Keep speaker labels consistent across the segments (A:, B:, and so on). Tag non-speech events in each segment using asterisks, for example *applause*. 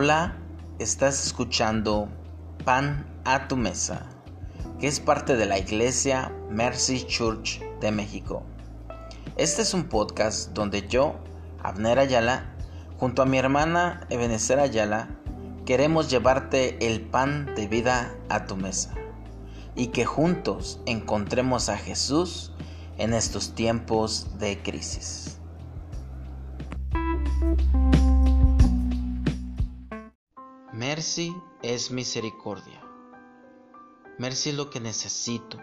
A: Hola, estás escuchando Pan a tu Mesa, que es parte de la iglesia Mercy Church de México. Este es un podcast donde yo, Abner Ayala, junto a mi hermana Ebenezer Ayala, queremos llevarte el pan de vida a tu mesa y que juntos encontremos a Jesús en estos tiempos de crisis. Mercy es misericordia. Mercy es lo que necesito,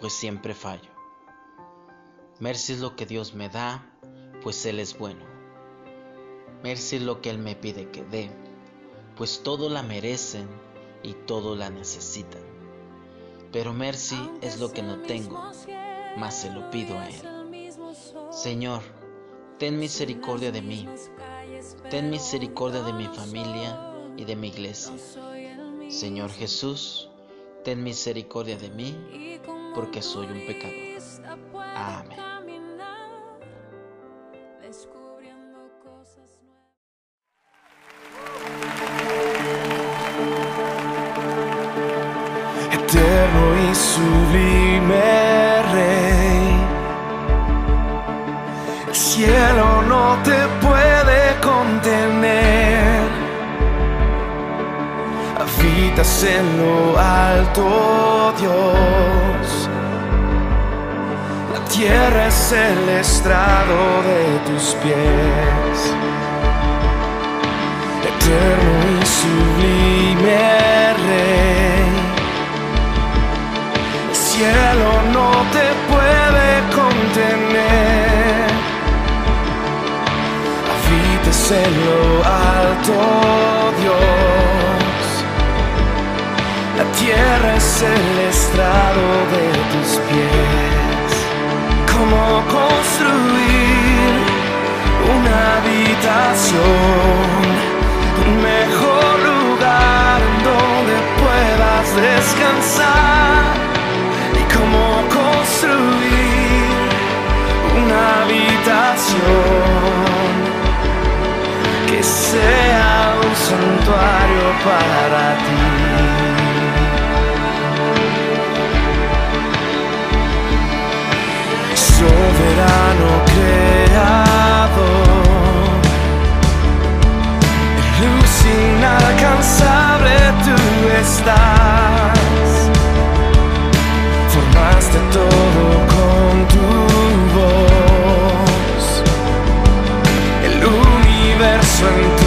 A: pues siempre fallo. Mercy es lo que Dios me da, pues Él es bueno. Mercy es lo que Él me pide que dé, pues todo la merecen y todo la necesitan. Pero mercy es lo que no tengo, mas se lo pido a Él. Señor, ten misericordia de mí, ten misericordia de mi familia y de mi iglesia. Señor Jesús, ten misericordia de mí, porque soy un pecador. Amén.
B: Eterno y sublime Rey, el cielo no te puede habitas en lo alto, Dios. La tierra es el estrado de tus pies. Eterno y sublime Rey. El cielo no te puede contener. Habitas en lo alto, Dios. La tierra es el estrado de tus pies. ¿Cómo construir una habitación? Un mejor lugar donde puedas descansar. ¿Y cómo construir una habitación que sea un santuario para ti? Soberano creador, luz inalcanzable tú estás, formaste todo con tu voz, el universo en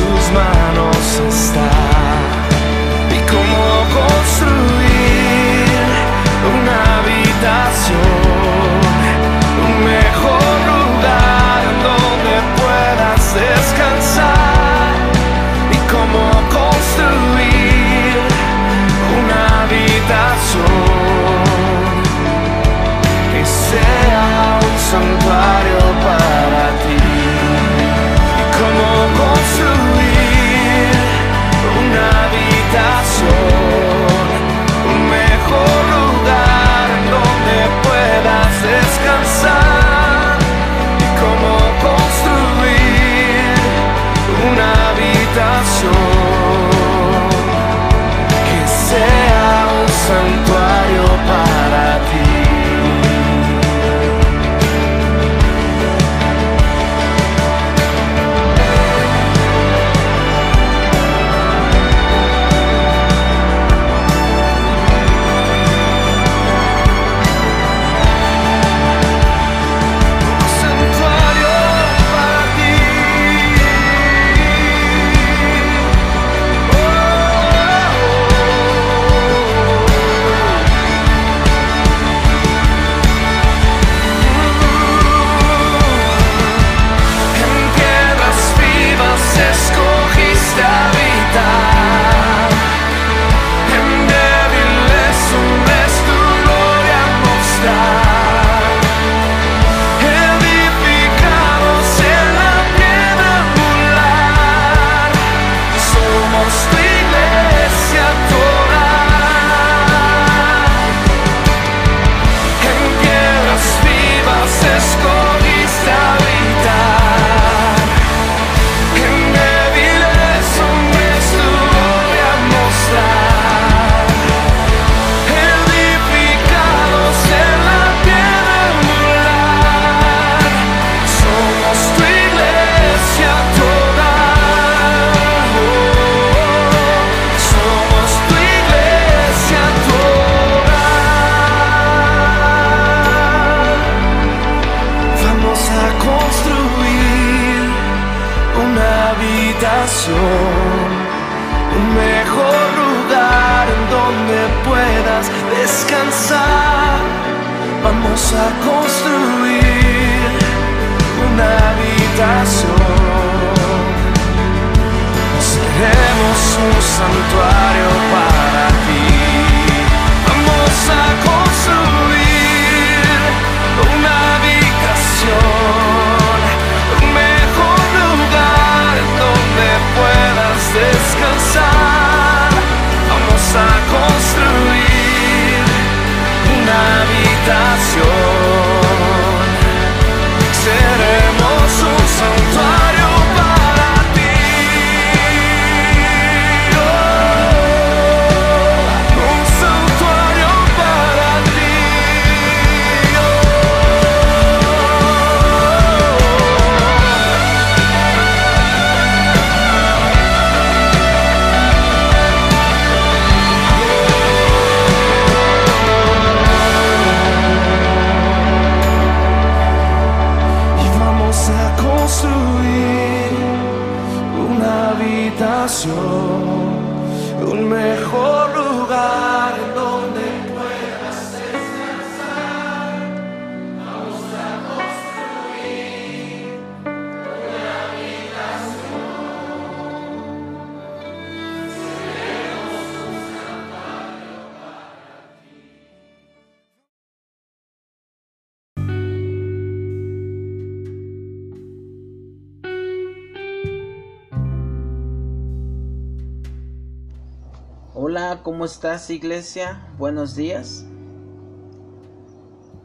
A: estás iglesia? Buenos días.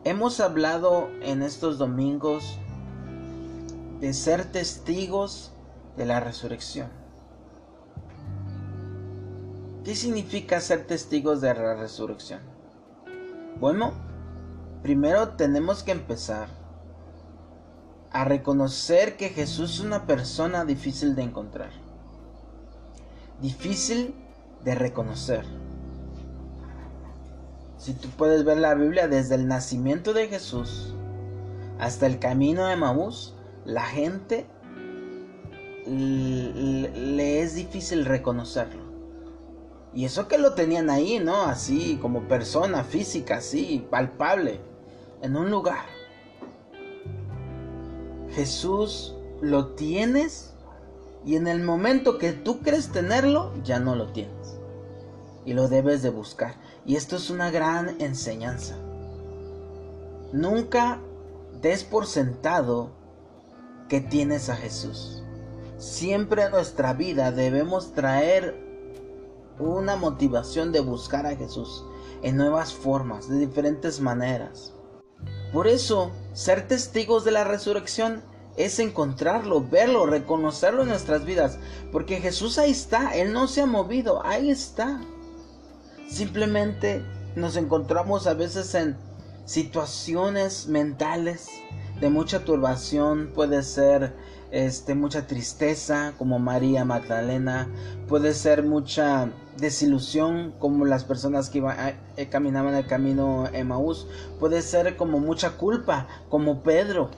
A: Hemos hablado en estos domingos de ser testigos de la resurrección. ¿Qué significa ser testigos de la resurrección? Bueno, primero tenemos que empezar a reconocer que Jesús es una persona difícil de encontrar. Difícil de reconocer. Si tú puedes ver la Biblia desde el nacimiento de Jesús hasta el camino de Maús, la gente le es difícil reconocerlo. Y eso que lo tenían ahí, ¿no? Así como persona física, así, palpable, en un lugar. Jesús lo tienes y en el momento que tú crees tenerlo, ya no lo tienes. Y lo debes de buscar. Y esto es una gran enseñanza. Nunca des por sentado que tienes a Jesús. Siempre en nuestra vida debemos traer una motivación de buscar a Jesús en nuevas formas, de diferentes maneras. Por eso, ser testigos de la resurrección es encontrarlo, verlo, reconocerlo en nuestras vidas. Porque Jesús ahí está, Él no se ha movido, ahí está. Simplemente nos encontramos a veces en situaciones mentales de mucha turbación, puede ser este, mucha tristeza como María Magdalena, puede ser mucha desilusión como las personas que iban, eh, caminaban el camino Emaús, puede ser como mucha culpa como Pedro,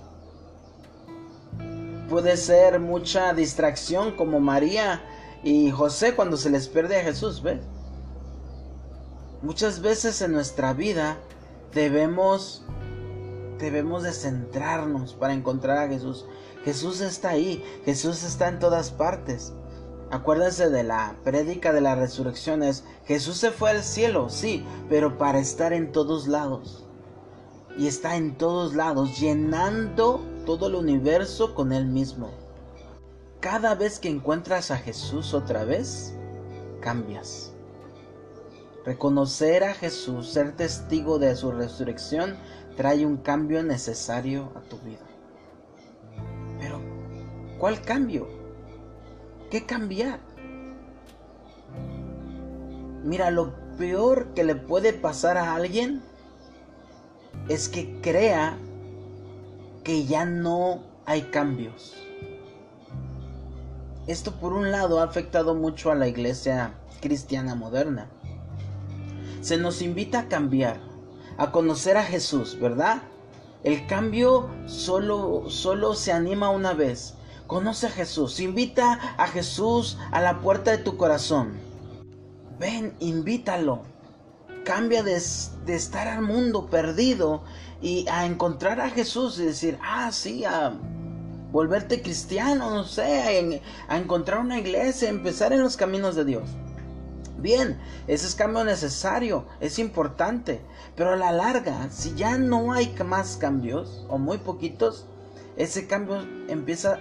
A: puede ser mucha distracción como María y José cuando se les pierde a Jesús, ¿ves? Muchas veces en nuestra vida debemos debemos de centrarnos para encontrar a Jesús. Jesús está ahí, Jesús está en todas partes. Acuérdense de la prédica de la resurrección es Jesús se fue al cielo, sí, pero para estar en todos lados. Y está en todos lados, llenando todo el universo con él mismo. Cada vez que encuentras a Jesús otra vez, cambias. Reconocer a Jesús, ser testigo de su resurrección, trae un cambio necesario a tu vida. Pero, ¿cuál cambio? ¿Qué cambiar? Mira, lo peor que le puede pasar a alguien es que crea que ya no hay cambios. Esto por un lado ha afectado mucho a la iglesia cristiana moderna. Se nos invita a cambiar, a conocer a Jesús, ¿verdad? El cambio solo, solo se anima una vez, Conoce a Jesús, invita a Jesús a la puerta de tu corazón. Ven, invítalo. Cambia de, de estar al mundo perdido y a encontrar a Jesús y decir, ah, sí, a volverte cristiano, no sé, a, encontrar una iglesia, empezar en los caminos de Dios. Bien, ese es cambio necesario, es importante, pero a la larga, si ya no hay más cambios o muy poquitos, ese cambio empieza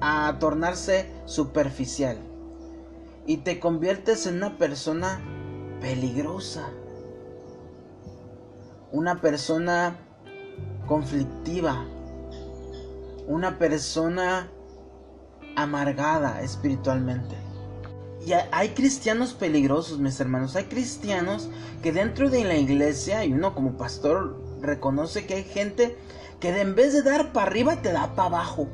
A: a tornarse superficial. Y te conviertes en una persona peligrosa, una persona conflictiva, una persona amargada espiritualmente. Y hay cristianos peligrosos, mis hermanos. Hay cristianos que dentro de la iglesia, y uno como pastor reconoce que hay gente que de en vez de dar para arriba te da para abajo.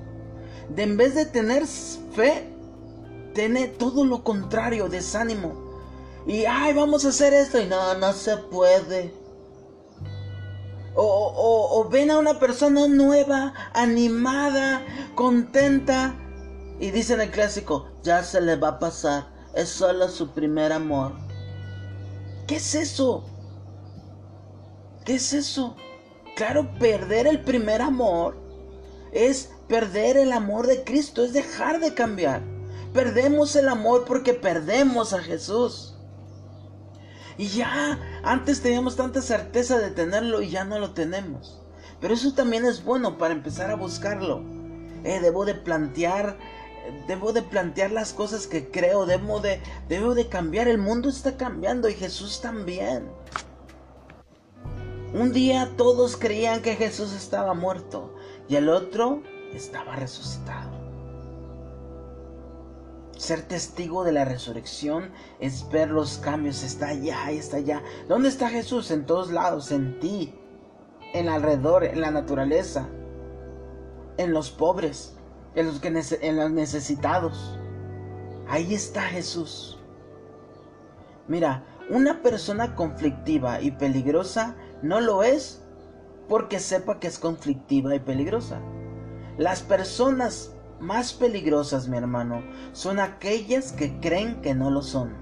A: De en vez de tener fe, tiene todo lo contrario, desánimo. Y ay, vamos a hacer esto y no, no se puede. O, ven a una persona nueva, animada, contenta. Y dicen el clásico, ya se le va a pasar. Es solo su primer amor. ¿Qué es eso? ¿Qué es eso? Claro, perder el primer amor es perder el amor de Cristo, es dejar de cambiar. Perdemos el amor porque perdemos a Jesús. Y ya, antes teníamos tanta certeza de tenerlo y ya no lo tenemos. Pero eso también es bueno para empezar a buscarlo. Eh, debo de plantear, debo de plantear las cosas que creo, debo de, debo de cambiar. El mundo está cambiando y Jesús también. Un día todos creían que Jesús estaba muerto y el otro estaba resucitado. Ser testigo de la resurrección es ver los cambios. Está allá, está allá. ¿Dónde está Jesús? En todos lados, en ti, en alrededor, en la naturaleza, en los pobres, en los, que en los necesitados. Ahí está Jesús. Mira, una persona conflictiva y peligrosa no lo es porque sepa que es conflictiva y peligrosa. Las personas más peligrosas, mi hermano, son aquellas que creen que no lo son.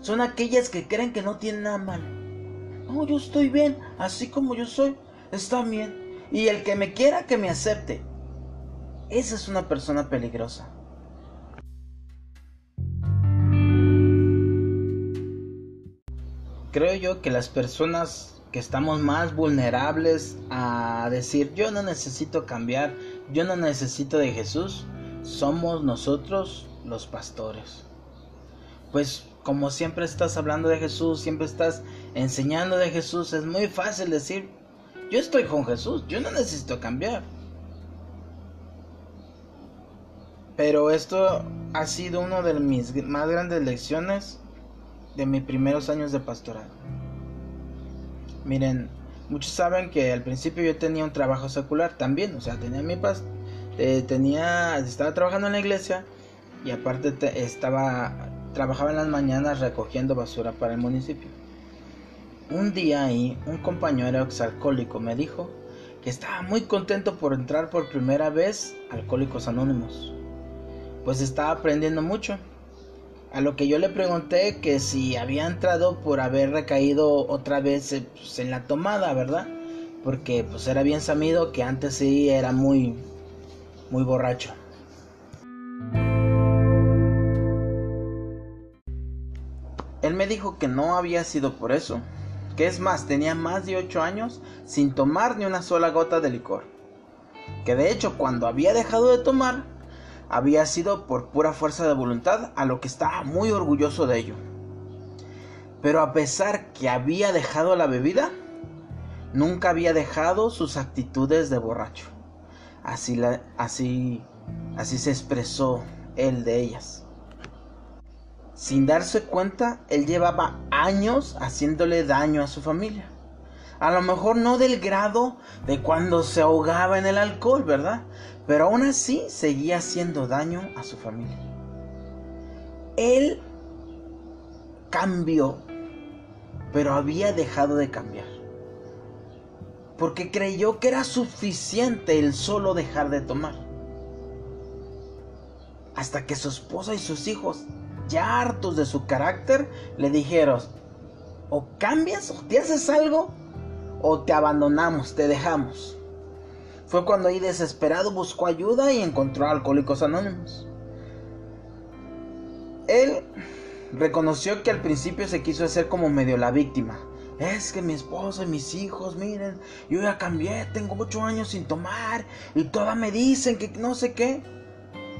A: Son aquellas que creen que no tienen nada mal. No, yo estoy bien, así como yo soy, está bien. Y el que me quiera, que me acepte. Esa es una persona peligrosa. Creo yo que las personas que estamos más vulnerables a decir yo no necesito cambiar, yo no necesito de Jesús, somos nosotros los pastores. Pues como siempre estás hablando de Jesús, siempre estás enseñando de Jesús, es muy fácil decir, yo estoy con Jesús, yo no necesito cambiar. Pero esto ha sido una de mis más grandes lecciones de mis primeros años de pastorado. Miren, muchos saben que al principio yo tenía un trabajo secular también, o sea, tenía mi paz, eh, tenía, estaba trabajando en la iglesia y aparte estaba, trabajaba en las mañanas recogiendo basura para el municipio. Un día ahí, un compañero exalcohólico me dijo que estaba muy contento por entrar por primera vez a Alcohólicos Anónimos, pues estaba aprendiendo mucho a lo que yo le pregunté que si había entrado por haber recaído otra vez eh, pues, en la tomada, ¿verdad? Porque pues era bien sabido que antes sí era muy muy borracho. Él me dijo que no había sido por eso, que es más, tenía más de 8 años sin tomar ni una sola gota de licor. Que de hecho cuando había dejado de tomar, había sido por pura fuerza de voluntad, a lo que estaba muy orgulloso de ello. Pero a pesar que había dejado la bebida, nunca había dejado sus actitudes de borracho. Así, la, así, así se expresó él de ellas. Sin darse cuenta, él llevaba años haciéndole daño a su familia. A lo mejor no del grado de cuando se ahogaba en el alcohol, ¿verdad? Pero aún así seguía haciendo daño a su familia. Él cambió, pero había dejado de cambiar. porque creyó que era suficiente el solo dejar de tomar. Hasta que su esposa y sus hijos, ya hartos de su carácter, le dijeron, o cambias o te haces algo, o te abandonamos, te dejamos. Fue cuando ahí desesperado buscó ayuda y encontró Alcohólicos Anónimos. Él reconoció que al principio se quiso hacer como medio la víctima. Es que mi esposa y mis hijos, miren, yo ya cambié, tengo ocho años sin tomar y todas me dicen que no sé qué.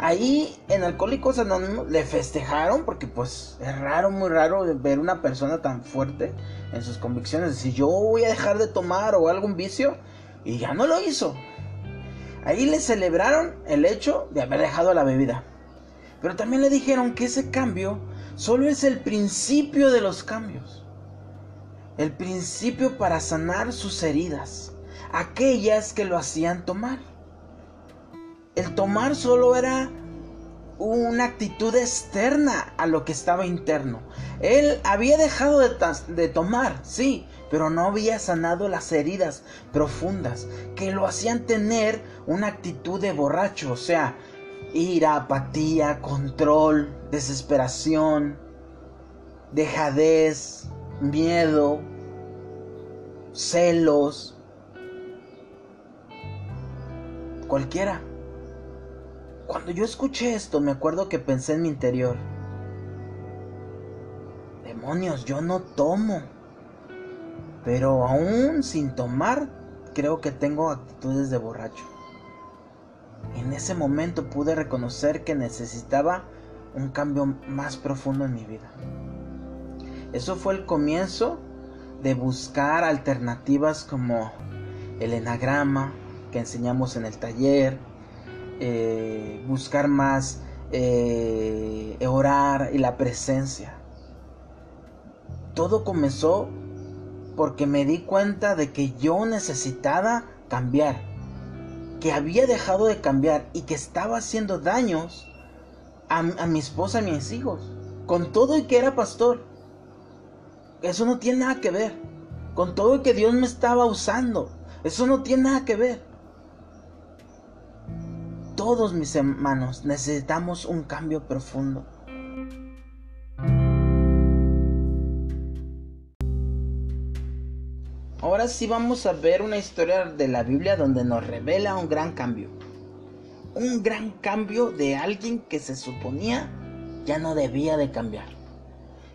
A: Ahí en Alcohólicos Anónimos le festejaron porque pues es raro, muy raro ver una persona tan fuerte en sus convicciones. Decir yo voy a dejar de tomar o algún vicio y ya no lo hizo. Ahí le celebraron el hecho de haber dejado la bebida. Pero también le dijeron que ese cambio solo es el principio de los cambios. El principio para sanar sus heridas, aquellas que lo hacían tomar. El tomar solo era una actitud externa a lo que estaba interno. Él había dejado de, tomar, sí, pero no había sanado las heridas profundas que lo hacían tener una actitud de borracho, o sea, ira, apatía, control, desesperación, dejadez, miedo, celos, cualquiera. Cuando yo escuché esto, me acuerdo que pensé en mi interior, demonios, yo no tomo, pero aún sin tomar, creo que tengo actitudes de borracho. En ese momento pude reconocer que necesitaba un cambio más profundo en mi vida. Eso fue el comienzo de buscar alternativas como el enagrama que enseñamos en el taller, eh, buscar más eh, orar y la presencia. Todo comenzó porque me di cuenta de que yo necesitaba cambiar que había dejado de cambiar y que estaba haciendo daños a, mi esposa y a mis hijos. Con todo y que era pastor. Eso no tiene nada que ver. Con todo y que Dios me estaba usando. Eso no tiene nada que ver. Todos mis hermanos necesitamos un cambio profundo. Ahora sí vamos a ver una historia de la Biblia donde nos revela un gran cambio. Un gran cambio de alguien que se suponía ya no debía de cambiar.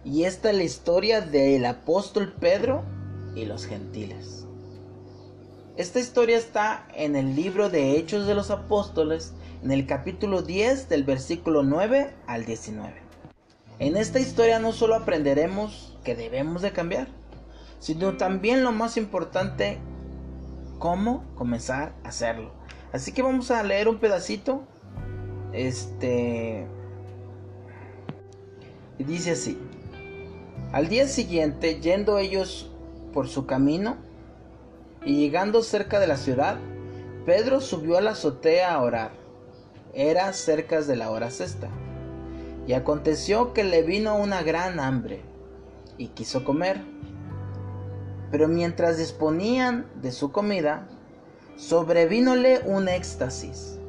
A: Y esta es la historia del apóstol Pedro y los gentiles. Esta historia está en el libro de Hechos de los Apóstoles, en el capítulo 10 del versículo 9 al 19. En esta historia no solo aprenderemos que debemos de cambiar, sino también lo más importante, cómo comenzar a hacerlo. Así que vamos a leer un pedacito. Este. Dice así. Al día siguiente, yendo ellos por su camino y llegando cerca de la ciudad, Pedro subió a la azotea a orar. Era cerca de la hora sexta. Y aconteció que le vino una gran hambre y quiso comer. Pero mientras disponían de su comida, sobrevínole un éxtasis.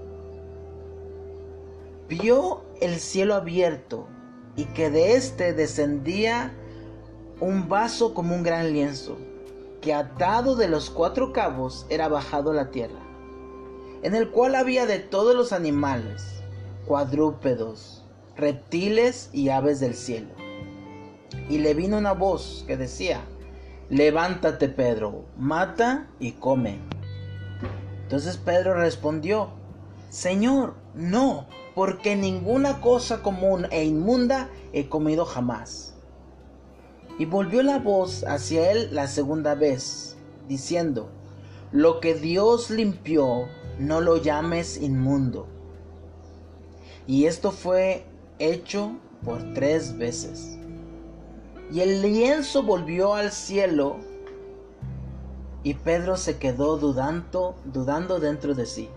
A: Vio el cielo abierto y que de éste descendía un vaso como un gran lienzo, que atado de los cuatro cabos era bajado a la tierra, en el cual había de todos los animales, cuadrúpedos, reptiles y aves del cielo. Y le vino una voz que decía, levántate Pedro, mata y come. Entonces Pedro respondió, Señor, no, porque ninguna cosa común e inmunda he comido jamás. Y volvió la voz hacia él la segunda vez, diciendo, Lo que Dios limpió, no lo llames inmundo. Y esto fue hecho por tres veces. Y el lienzo volvió al cielo y Pedro se quedó dudando, dudando dentro de sí.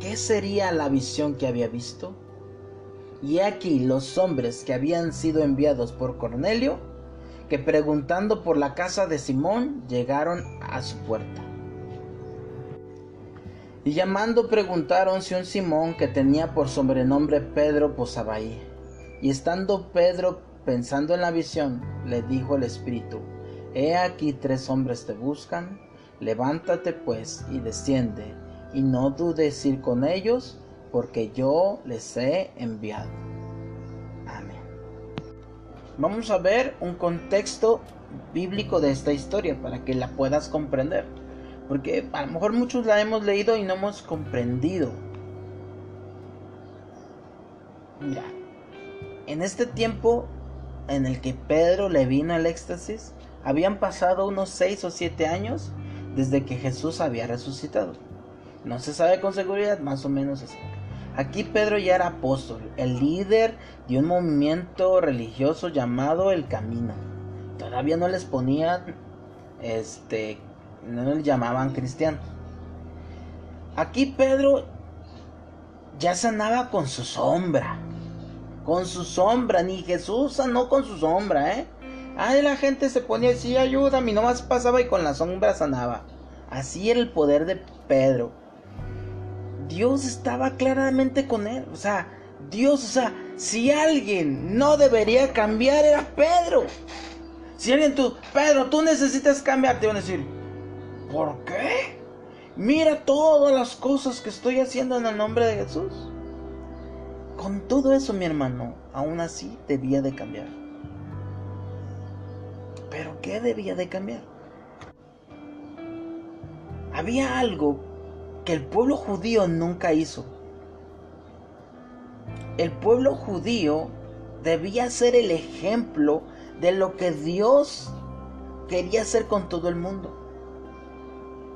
A: ¿Qué sería la visión que había visto? Y aquí los hombres que habían sido enviados por Cornelio, que preguntando por la casa de Simón llegaron a su puerta. Y llamando preguntaron si un Simón que tenía por sobrenombre Pedro posaba. Y estando Pedro pensando en la visión, le dijo el Espíritu, He aquí tres hombres te buscan, levántate pues y desciende, y no dudes ir con ellos, porque yo les he enviado. Amén. Vamos a ver un contexto bíblico de esta historia para que la puedas comprender. Porque a lo mejor muchos la hemos leído y no hemos comprendido. Mira, en este tiempo en el que Pedro le vino el éxtasis, habían pasado unos 6 o 7 años desde que Jesús había resucitado. No se sabe con seguridad, más o menos así. Aquí Pedro ya era apóstol, el líder de un movimiento religioso llamado el Camino. Todavía no les ponían, este, no les llamaban cristianos. Aquí Pedro ya sanaba con su sombra, con su sombra, ni Jesús sanó con su sombra, ¿eh? Ay, la gente se ponía así, ayúdame, y nomás pasaba y con la sombra sanaba. Así era el poder de Pedro. Dios estaba claramente con él. O sea, Dios, o sea, si alguien no debería cambiar era Pedro. Si alguien tú, Pedro, tú necesitas cambiar, te van a decir, ¿por qué? Mira todas las cosas que estoy haciendo en el nombre de Jesús. Con todo eso, mi hermano, aún así debía de cambiar. Pero ¿qué debía de cambiar? Había algo que el pueblo judío nunca hizo. El pueblo judío debía ser el ejemplo de lo que Dios quería hacer con todo el mundo.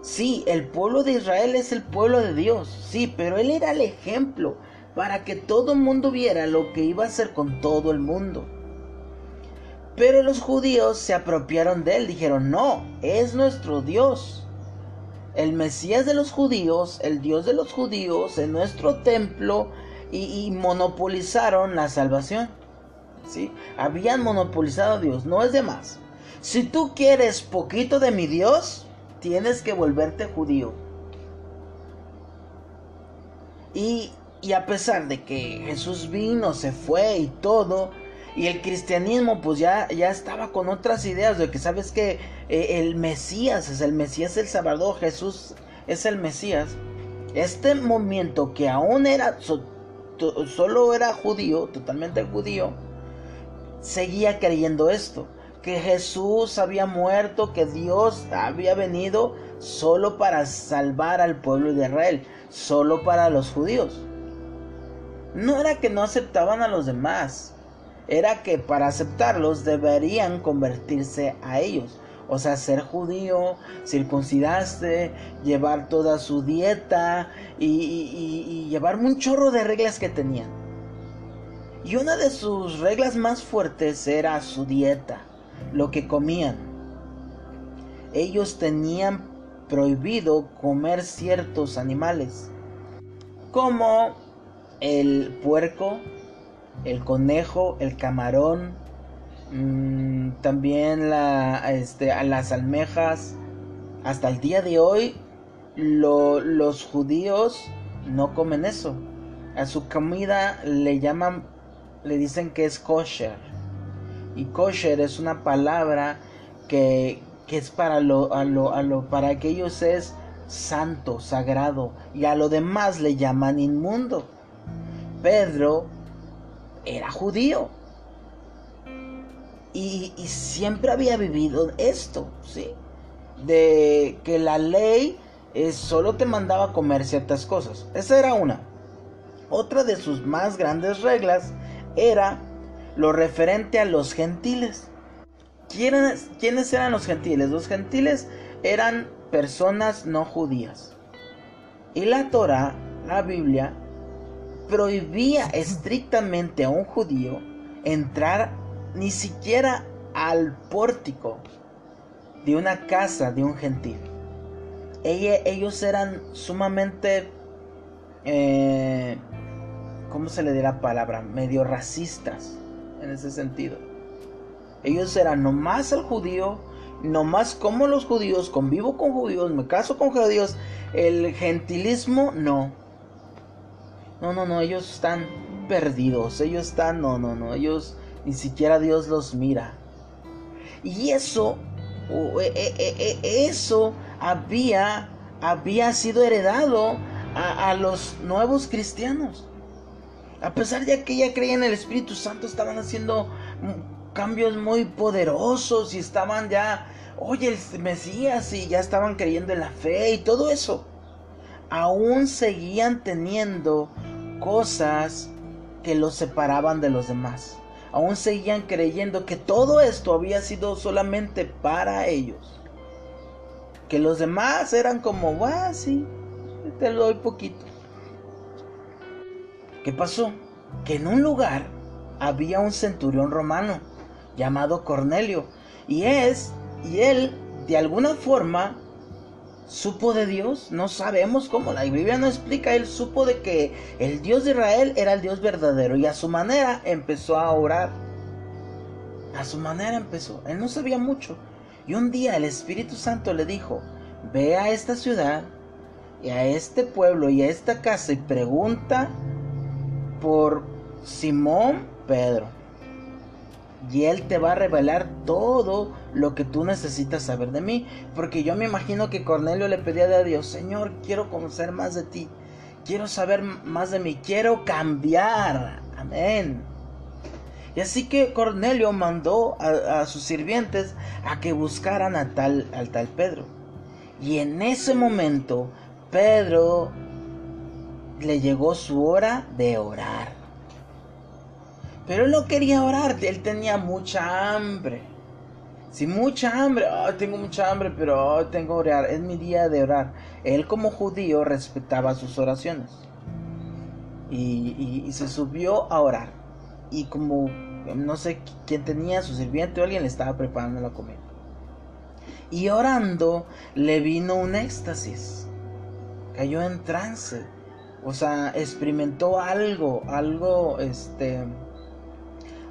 A: Sí, el pueblo de Israel es el pueblo de Dios, sí, pero Él era el ejemplo para que todo el mundo viera lo que iba a hacer con todo el mundo. Pero los judíos se apropiaron de Él, dijeron, no, es nuestro Dios el Mesías de los judíos, el Dios de los judíos, en nuestro templo y, monopolizaron la salvación. ¿sí? Habían monopolizado a Dios, no es de más. Si tú quieres poquito de mi Dios, tienes que volverte judío. Y, y a pesar de que Jesús vino, se fue y todo, y el cristianismo pues ya, ya estaba con otras ideas de que sabes que eh, el Mesías es el Mesías el Salvador, Jesús es el Mesías. Este movimiento que aún era solo era judío, totalmente judío, seguía creyendo esto, que Jesús había muerto, que Dios había venido solo para salvar al pueblo de Israel, solo para los judíos. No era que no aceptaban a los demás, era que para aceptarlos deberían convertirse a ellos. O sea, ser judío, circuncidarse, llevar toda su dieta y, llevar un chorro de reglas que tenían. Y una de sus reglas más fuertes era su dieta, lo que comían. Ellos tenían prohibido comer ciertos animales, como el puerco, el conejo, el camarón, mm, también este, las almejas. Hasta el día de hoy los judíos no comen eso. A su comida le llaman, le dicen que es kosher. Y kosher es una palabra que, es para lo, a lo, para aquellos es santo, sagrado. Y a lo demás le llaman inmundo. Pedro era judío. Y, siempre había vivido esto, ¿sí? De que la ley eh, solo te mandaba comer ciertas cosas. Esa era una. Otra de sus más grandes reglas era lo referente a los gentiles. ¿Quiénes, ¿Quiénes eran los gentiles? Los gentiles eran personas no judías. Y la Torah, la Biblia, prohibía estrictamente a un judío entrar ni siquiera al pórtico de una casa de un gentil. ellos eran sumamente, eh, ¿cómo se le dirá palabra? Medio racistas en ese sentido. Ellos eran nomás al judío, nomás como los judíos, convivo con judíos, me caso con judíos. El gentilismo, no. No, no, no, ellos están perdidos. Ellos están, no, no, no, ellos ni siquiera Dios los mira. Y eso, e, e, e, eso había, había sido heredado a, a los nuevos cristianos. A pesar de que ya creían en el Espíritu Santo, estaban haciendo cambios muy poderosos y estaban ya, oye, el Mesías y ya estaban creyendo en la fe y todo eso. Aún seguían teniendo cosas que los separaban de los demás. Aún seguían creyendo que todo esto había sido solamente para ellos. Que los demás eran como, ah, sí, te lo doy poquito. ¿Qué pasó? Que en un lugar había un centurión romano llamado Cornelio y es y él de alguna forma supo de Dios, no sabemos cómo, la Biblia no explica, él supo de que el Dios de Israel era el Dios verdadero y a su manera empezó a orar. A su manera empezó, él no sabía mucho. Y un día el Espíritu Santo le dijo, ve a esta ciudad y a este pueblo y a esta casa y pregunta por Simón Pedro. Y él te va a revelar todo lo que tú necesitas saber de mí. Porque yo me imagino que Cornelio le pedía a Dios, Señor, quiero conocer más de ti. Quiero saber más de mí. Quiero cambiar. Amén. Y así que Cornelio mandó a, sus sirvientes a que buscaran a tal, al tal Pedro. Y en ese momento Pedro le llegó su hora de orar. Pero él no quería orar, él tenía mucha hambre. Si mucha hambre, tengo mucha hambre, pero tengo que orar, es mi día de orar. Él como judío respetaba sus oraciones. Y, se subió a orar. Y como no sé quién tenía su sirviente o alguien le estaba preparando la comida. Y orando le vino un éxtasis. Cayó en trance o sea, experimentó algo, algo, este,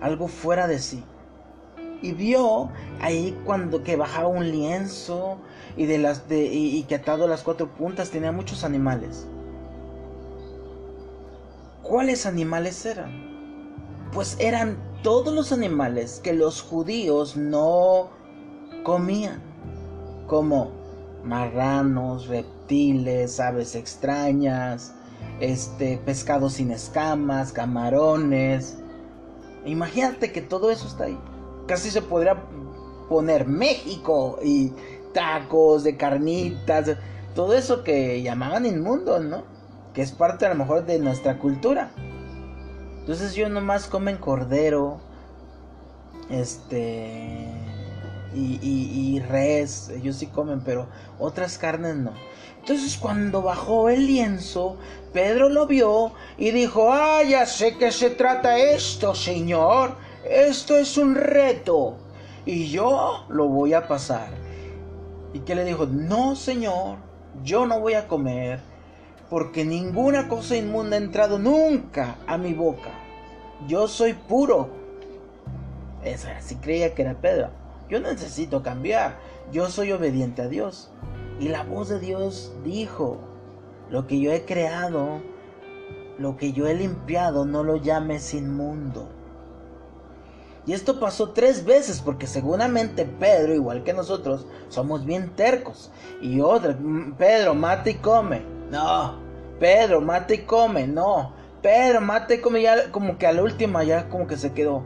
A: algo fuera de sí. Y vio ahí cuando que bajaba un lienzo y, de las de, y, que atado a las cuatro puntas tenía muchos animales. ¿Cuáles animales eran? Pues eran todos los animales que los judíos no comían, como marranos, reptiles, aves extrañas, este, pescados sin escamas, camarones. Imagínate que todo eso está ahí. Casi se podría poner México y tacos de carnitas, todo eso que llamaban inmundo, ¿no? Que es parte a lo mejor de nuestra cultura. Entonces yo nomás comen cordero, este, y, res, ellos sí comen, pero otras carnes no. Entonces cuando bajó el lienzo, Pedro lo vio y dijo, ah, ya sé que se trata esto, Señor. Esto es un reto y yo lo voy a pasar. ¿Y qué le dijo? No, Señor, yo no voy a comer porque ninguna cosa inmunda ha entrado nunca a mi boca. Yo soy puro. Esa creía que era Pedro. Yo necesito cambiar. Yo soy obediente a Dios. Y la voz de Dios dijo, lo que yo he creado, lo que yo he limpiado, no lo llames inmundo. Y esto pasó tres veces porque seguramente Pedro, igual que nosotros, somos bien tercos. Y otra, Pedro, mata y come. No, Pedro, mata y come. No, Pedro, mata y come. Ya como que a la última ya como que se quedó.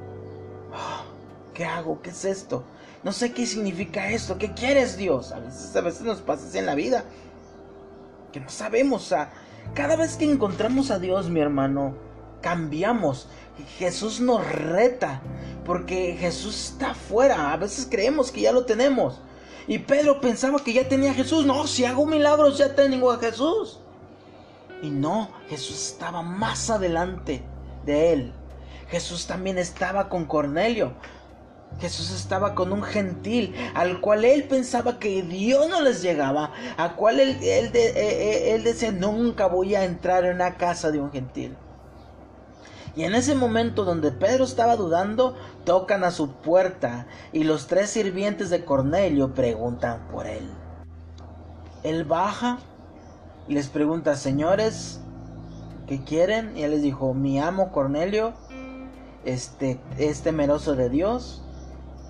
A: Ah, ¿Qué hago? ¿Qué es esto? No sé qué significa esto. ¿Qué quieres, Dios? A veces, a veces nos pasa así en la vida. Que no sabemos. Cada vez que encontramos a Dios, mi hermano, cambiamos. Jesús nos reta. Porque Jesús está afuera. A veces creemos que ya lo tenemos. Y Pedro pensaba que ya tenía Jesús. No, si hago milagros ya tengo a Jesús. Y no, Jesús estaba más adelante de él. Jesús también estaba con Cornelio. Jesús estaba con un gentil al cual él pensaba que Dios no les llegaba, a cual él, eh, eh, él, decía, nunca voy a entrar en una casa de un gentil. Y en ese momento donde Pedro estaba dudando, tocan a su puerta y los tres sirvientes de Cornelio preguntan por él. Él baja y les pregunta, señores, ¿qué quieren? Y él les dijo, mi amo Cornelio este, es temeroso de Dios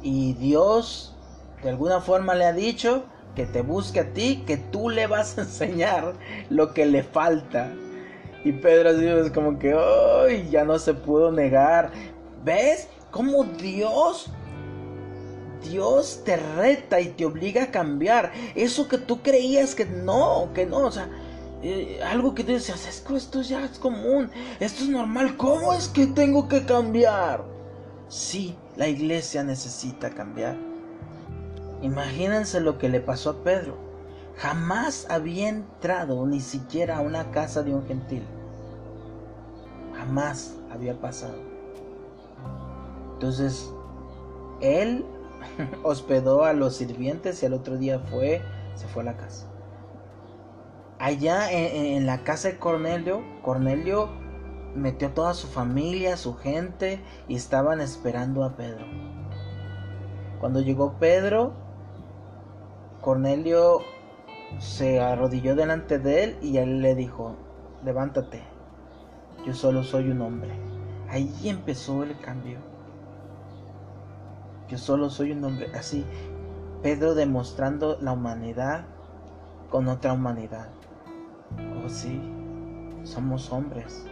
A: y Dios de alguna forma le ha dicho que te busque a ti, que tú le vas a enseñar lo que le falta. Y Pedro así es como que, ¡ay! Ya no se pudo negar. ¿Ves? Cómo Dios, Dios te reta y te obliga a cambiar. Eso que tú creías que no, que no, o sea, eh, algo que tú decías, es que esto ya es común, esto es normal, ¿cómo es que tengo que cambiar? Sí, la iglesia necesita cambiar. Imagínense lo que le pasó a Pedro. Jamás había entrado ni siquiera a una casa de un gentil. Jamás había pasado. Entonces, él *laughs* hospedó a los sirvientes y al otro día fue, se fue a la casa. Allá en, la casa de Cornelio, Cornelio metió toda su familia, su gente y estaban esperando a Pedro. Cuando llegó Pedro, Cornelio se arrodilló delante de él y él le dijo, levántate, yo solo soy un hombre. Ahí empezó el cambio. Yo solo soy un hombre. Así, Pedro demostrando la humanidad con otra humanidad. Oh sí, somos hombres.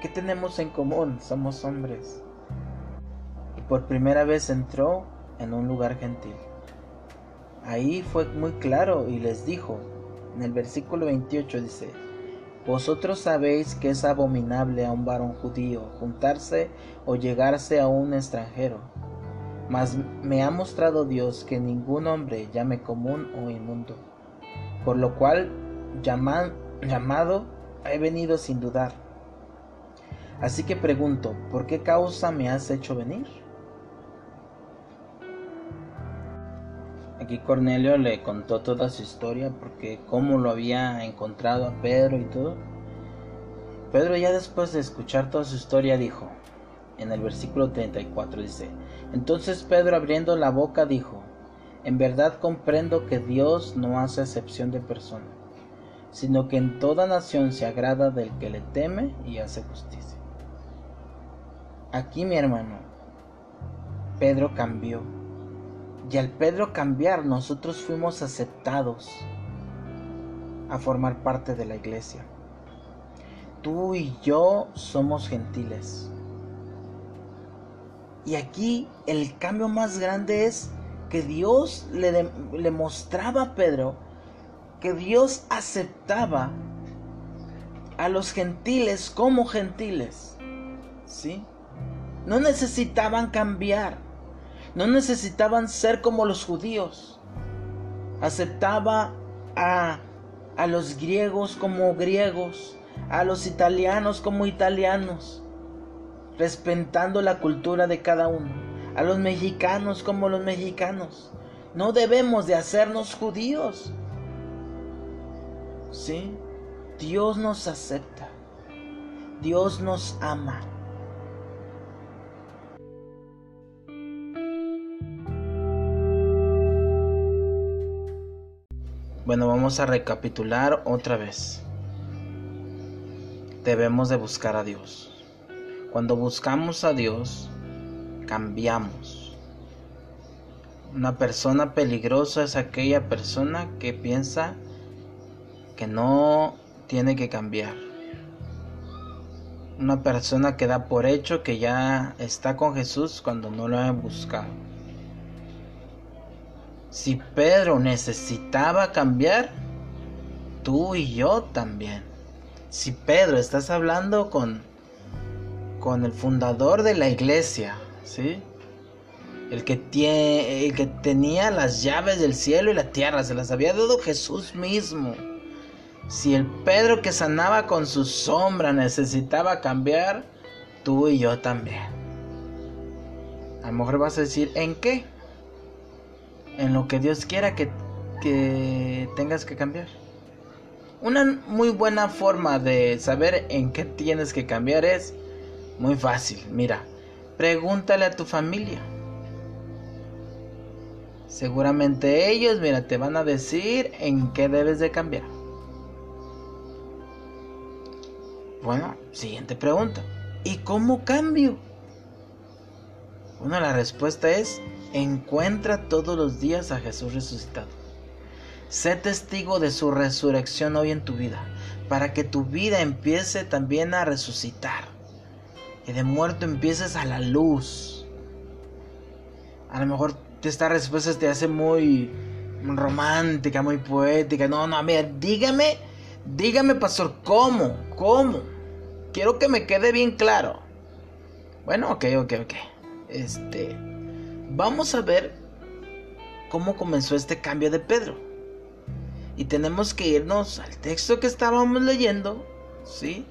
A: ¿Qué tenemos en común? Somos hombres. Y por primera vez entró en un lugar gentil. Ahí fue muy claro y les dijo, en el versículo 28 dice, Vosotros sabéis que es abominable a un varón judío juntarse o llegarse a un extranjero, mas me ha mostrado Dios que ningún hombre llame común o inmundo, por lo cual llamado he venido sin dudar. Así que pregunto, ¿por qué causa me has hecho venir? Aquí Cornelio le contó toda su historia porque cómo lo había encontrado a Pedro y todo. Pedro ya después de escuchar toda su historia dijo, en el versículo 34 dice, entonces Pedro abriendo la boca dijo, en verdad comprendo que Dios no hace excepción de persona, sino que en toda nación se agrada del que le teme y hace justicia. Aquí mi hermano, Pedro cambió y al Pedro cambiar, nosotros fuimos aceptados a formar parte de la iglesia. Tú y yo somos gentiles. Y aquí el cambio más grande es que Dios le, le mostraba a Pedro que Dios aceptaba a los gentiles como gentiles. ¿Sí? No necesitaban cambiar no necesitaban ser como los judíos. Aceptaba a, a los griegos como griegos, a los italianos como italianos, respetando la cultura de cada uno, a los mexicanos como los mexicanos. No debemos de hacernos judíos. ¿Sí? Dios nos acepta. Dios nos ama. Bueno, vamos a recapitular otra vez. Debemos de buscar a Dios. Cuando buscamos a Dios, cambiamos. Una persona peligrosa es aquella persona que piensa que no tiene que cambiar. Una persona que da por hecho que ya está con Jesús cuando no lo ha buscado. Si Pedro necesitaba cambiar, tú y yo también. Si Pedro estás hablando con con el fundador de la iglesia, ¿sí? El que, tiene, el que tenía las llaves del cielo y la tierra, se las había dado Jesús mismo. Si el Pedro que sanaba con su sombra necesitaba cambiar, tú y yo también. A lo mejor vas a decir, ¿en qué? En lo que Dios quiera que, tengas que cambiar. Una muy buena forma de saber en qué tienes que cambiar es Muy fácil, mira, pregúntale a tu familia. Seguramente ellos, mira, te van a decir en qué debes de cambiar. Bueno, siguiente pregunta. ¿Y cómo cambio? Bueno, la respuesta es, encuentra todos los días a Jesús resucitado. Sé testigo de su resurrección hoy en tu vida, para que tu vida empiece también a resucitar. Que de muerto empieces a la luz. A lo mejor esta respuesta te hace muy romántica, muy poética. No, no, mira, dígame, dígame, pastor, ¿cómo? ¿Cómo? Quiero que me quede bien claro. Bueno, ok, ok, ok. Este. Vamos a ver cómo comenzó este cambio de Pedro. Y tenemos que irnos al texto que estábamos leyendo, ¿sí?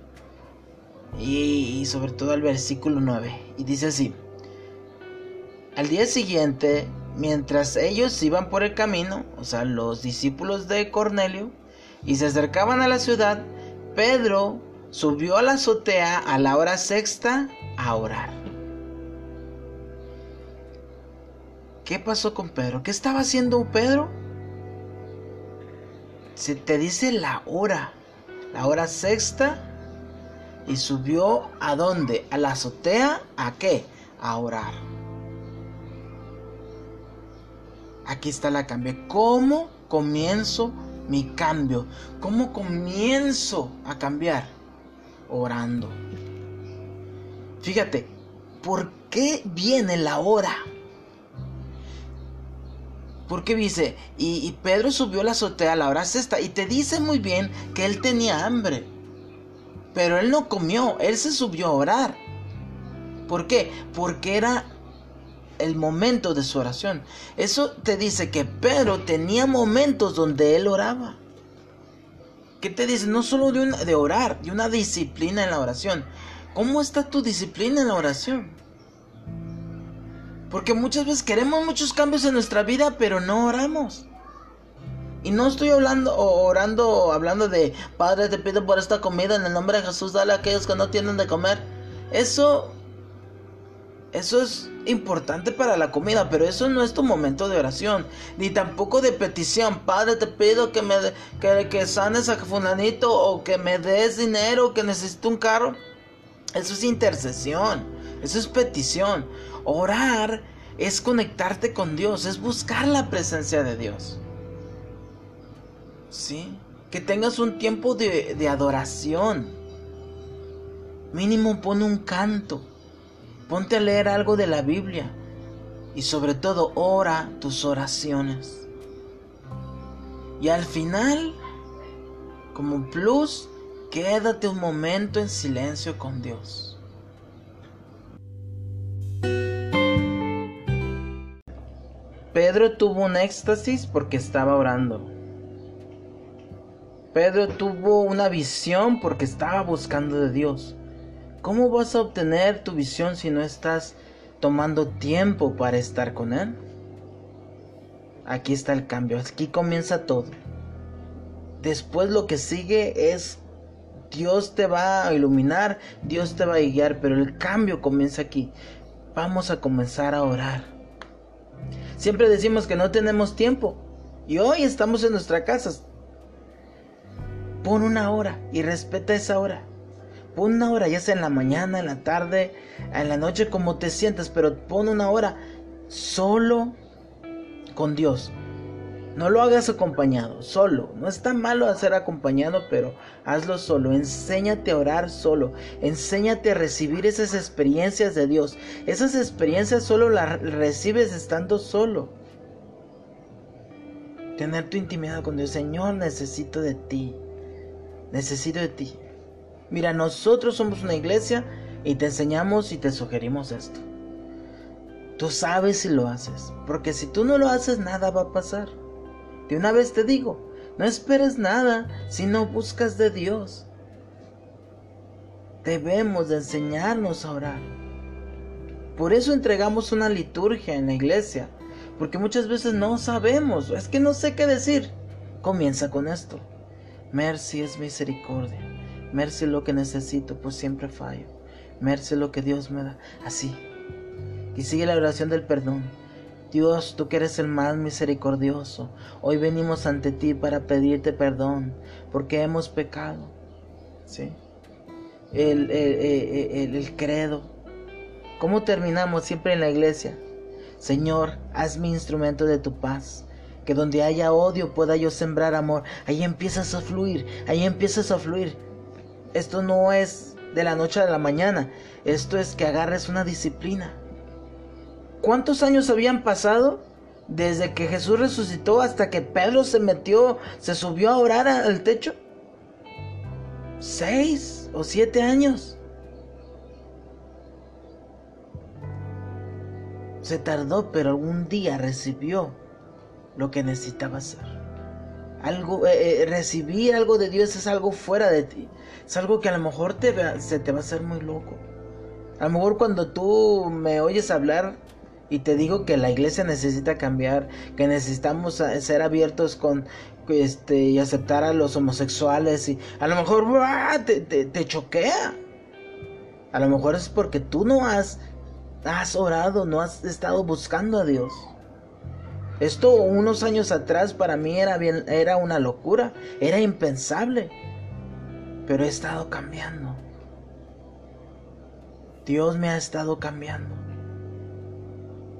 A: Y, y sobre todo al versículo 9. Y dice así. Al día siguiente, mientras ellos iban por el camino, o sea, los discípulos de Cornelio, y se acercaban a la ciudad, Pedro subió a la azotea a la hora sexta a orar. ¿Qué pasó con Pedro? ¿Qué estaba haciendo Pedro? Se te dice la hora, la hora sexta, y subió a dónde? A la azotea, ¿a qué? A orar. Aquí está la cambio. ¿Cómo comienzo mi cambio? ¿Cómo comienzo a cambiar? Orando. Fíjate, ¿por qué viene la hora? Porque dice, y, Pedro subió la azotea a la hora sexta y te dice muy bien que él tenía hambre. Pero él no comió, él se subió a orar. ¿Por qué? Porque era el momento de su oración. Eso te dice que Pedro tenía momentos donde él oraba. ¿Qué te dice? No solo de, de orar, de una disciplina en la oración. ¿Cómo está tu disciplina en la oración? Porque muchas veces queremos muchos cambios en nuestra vida, pero no oramos. Y no estoy hablando orando, hablando de Padre, te pido por esta comida en el nombre de Jesús, dale a aquellos que no tienen de comer. Eso, eso es importante para la comida, pero eso no es tu momento de oración, ni tampoco de petición. Padre, te pido que me que, que sanes a fulanito o que me des dinero, que necesito un carro. Eso es intercesión, eso es petición. Orar es conectarte con Dios, es buscar la presencia de Dios. ¿Sí? Que tengas un tiempo de, de adoración. Mínimo pone un canto. Ponte a leer algo de la Biblia. Y sobre todo, ora tus oraciones. Y al final, como plus, quédate un momento en silencio con Dios. Pedro tuvo un éxtasis porque estaba orando. Pedro tuvo una visión porque estaba buscando de Dios. ¿Cómo vas a obtener tu visión si no estás tomando tiempo para estar con Él? Aquí está el cambio, aquí comienza todo. Después lo que sigue es Dios te va a iluminar, Dios te va a guiar, pero el cambio comienza aquí. Vamos a comenzar a orar. Siempre decimos que no tenemos tiempo y hoy estamos en nuestra casa. Pon una hora y respeta esa hora. Pon una hora, ya sea en la mañana, en la tarde, en la noche, como te sientas, pero pon una hora solo con Dios. No lo hagas acompañado, solo. No está malo hacer acompañado, pero hazlo solo. Enséñate a orar solo. Enséñate a recibir esas experiencias de Dios. Esas experiencias solo las recibes estando solo. Tener tu intimidad con Dios. Señor, necesito de ti. Necesito de ti. Mira, nosotros somos una iglesia y te enseñamos y te sugerimos esto. Tú sabes si lo haces, porque si tú no lo haces nada va a pasar. De una vez te digo, no esperes nada si no buscas de Dios. Debemos de enseñarnos a orar. Por eso entregamos una liturgia en la iglesia, porque muchas veces no sabemos, es que no sé qué decir. Comienza con esto. Mercy es misericordia. Mercy es lo que necesito, pues siempre fallo. Merce es lo que Dios me da. Así. Y sigue la oración del perdón. Dios, tú que eres el más misericordioso, hoy venimos ante ti para pedirte perdón porque hemos pecado. ¿Sí? El, el, el, credo. ¿Cómo terminamos siempre en la iglesia? Señor, haz mi instrumento de tu paz. Que donde haya odio pueda yo sembrar amor. Ahí empiezas a fluir, ahí empiezas a fluir. Esto no es de la noche a la mañana. Esto es que agarres una disciplina. ¿Cuántos años habían pasado desde que Jesús resucitó hasta que Pedro se metió, se subió a orar al techo? Seis o siete años. Se tardó, pero algún día recibió lo que necesitaba hacer. Algo, eh, eh, recibir algo de Dios es algo fuera de ti. Es algo que a lo mejor te, se te va a hacer muy loco. A lo mejor cuando tú me oyes hablar y te digo que la iglesia necesita cambiar, que necesitamos ser abiertos con este y aceptar a los homosexuales y a lo mejor te, te, choquea. A lo mejor es porque tú no has, has orado, no has estado buscando a Dios. Esto unos años atrás para mí era, bien, era una locura, era impensable. Pero he estado cambiando. Dios me ha estado cambiando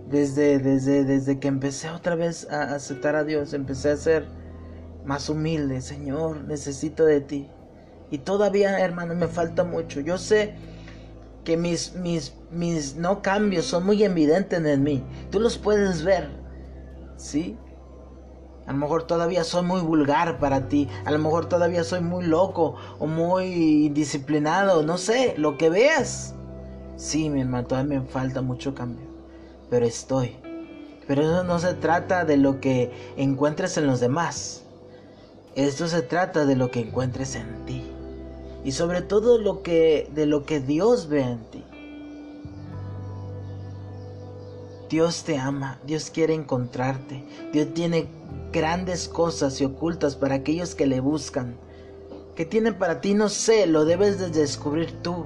A: desde, desde, desde que empecé otra vez a aceptar a Dios, empecé a ser más humilde, Señor, necesito de ti. Y todavía, hermano, me falta mucho. Yo sé que mis, mis, mis no cambios son muy evidentes en mí. Tú los puedes ver, ¿sí? A lo mejor todavía soy muy vulgar para ti. A lo mejor todavía soy muy loco o muy indisciplinado. No sé, lo que veas. Sí, mi hermano, todavía me falta mucho cambio pero estoy. Pero eso no se trata de lo que encuentres en los demás. Esto se trata de lo que encuentres en ti. Y sobre todo lo que de lo que Dios ve en ti. Dios te ama, Dios quiere encontrarte. Dios tiene grandes cosas y ocultas para aquellos que le buscan. ¿Qué tiene para ti? No sé, lo debes de descubrir tú.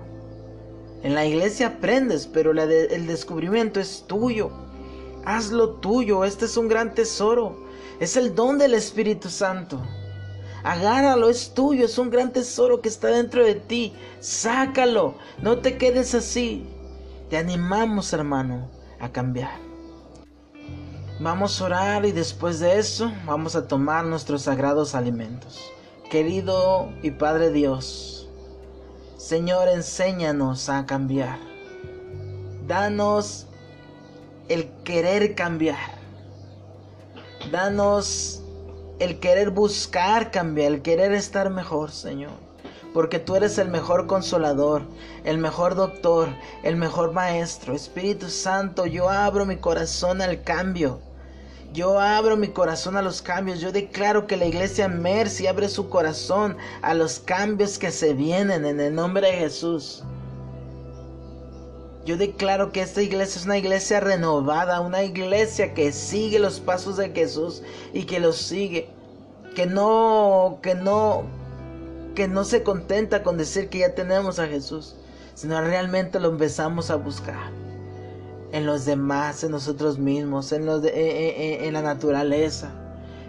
A: En la iglesia aprendes, pero el descubrimiento es tuyo. Hazlo tuyo, este es un gran tesoro. Es el don del Espíritu Santo. Agárralo, es tuyo, es un gran tesoro que está dentro de ti. Sácalo, no te quedes así. Te animamos, hermano, a cambiar. Vamos a orar y después de eso vamos a tomar nuestros sagrados alimentos. Querido y Padre Dios, Señor, enséñanos a cambiar. Danos el querer cambiar. Danos el querer buscar cambiar, el querer estar mejor, Señor. Porque tú eres el mejor consolador, el mejor doctor, el mejor maestro. Espíritu Santo, yo abro mi corazón al cambio. Yo abro mi corazón a los cambios. Yo declaro que la iglesia Mercy abre su corazón a los cambios que se vienen en el nombre de Jesús. Yo declaro que esta iglesia es una iglesia renovada, una iglesia que sigue los pasos de Jesús y que los sigue. Que no, que no, que no se contenta con decir que ya tenemos a Jesús, sino realmente lo empezamos a buscar en los demás, en nosotros mismos, en, los en la naturaleza,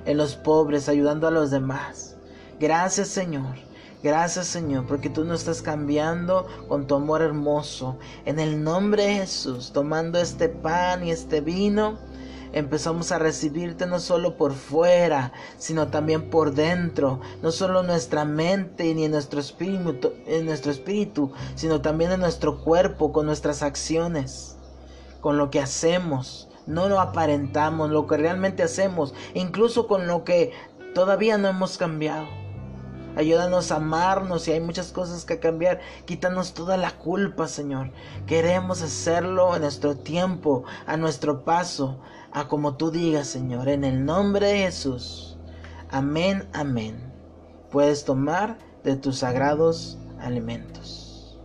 A: en los pobres, ayudando a los demás. Gracias Señor. Gracias Señor, porque tú nos estás cambiando con tu amor hermoso. En el nombre de Jesús, tomando este pan y este vino, empezamos a recibirte no solo por fuera, sino también por dentro. No solo en nuestra mente ni en nuestro espíritu, en nuestro espíritu, sino también en nuestro cuerpo, con nuestras acciones con lo que hacemos, no lo aparentamos, lo que realmente hacemos, incluso con lo que todavía no hemos cambiado. Ayúdanos a amarnos y hay muchas cosas que cambiar. Quítanos toda la culpa, Señor. Queremos hacerlo en nuestro tiempo, a nuestro paso, a como tú digas, Señor. En el nombre de Jesús. Amén, amén. Puedes tomar de tus sagrados alimentos.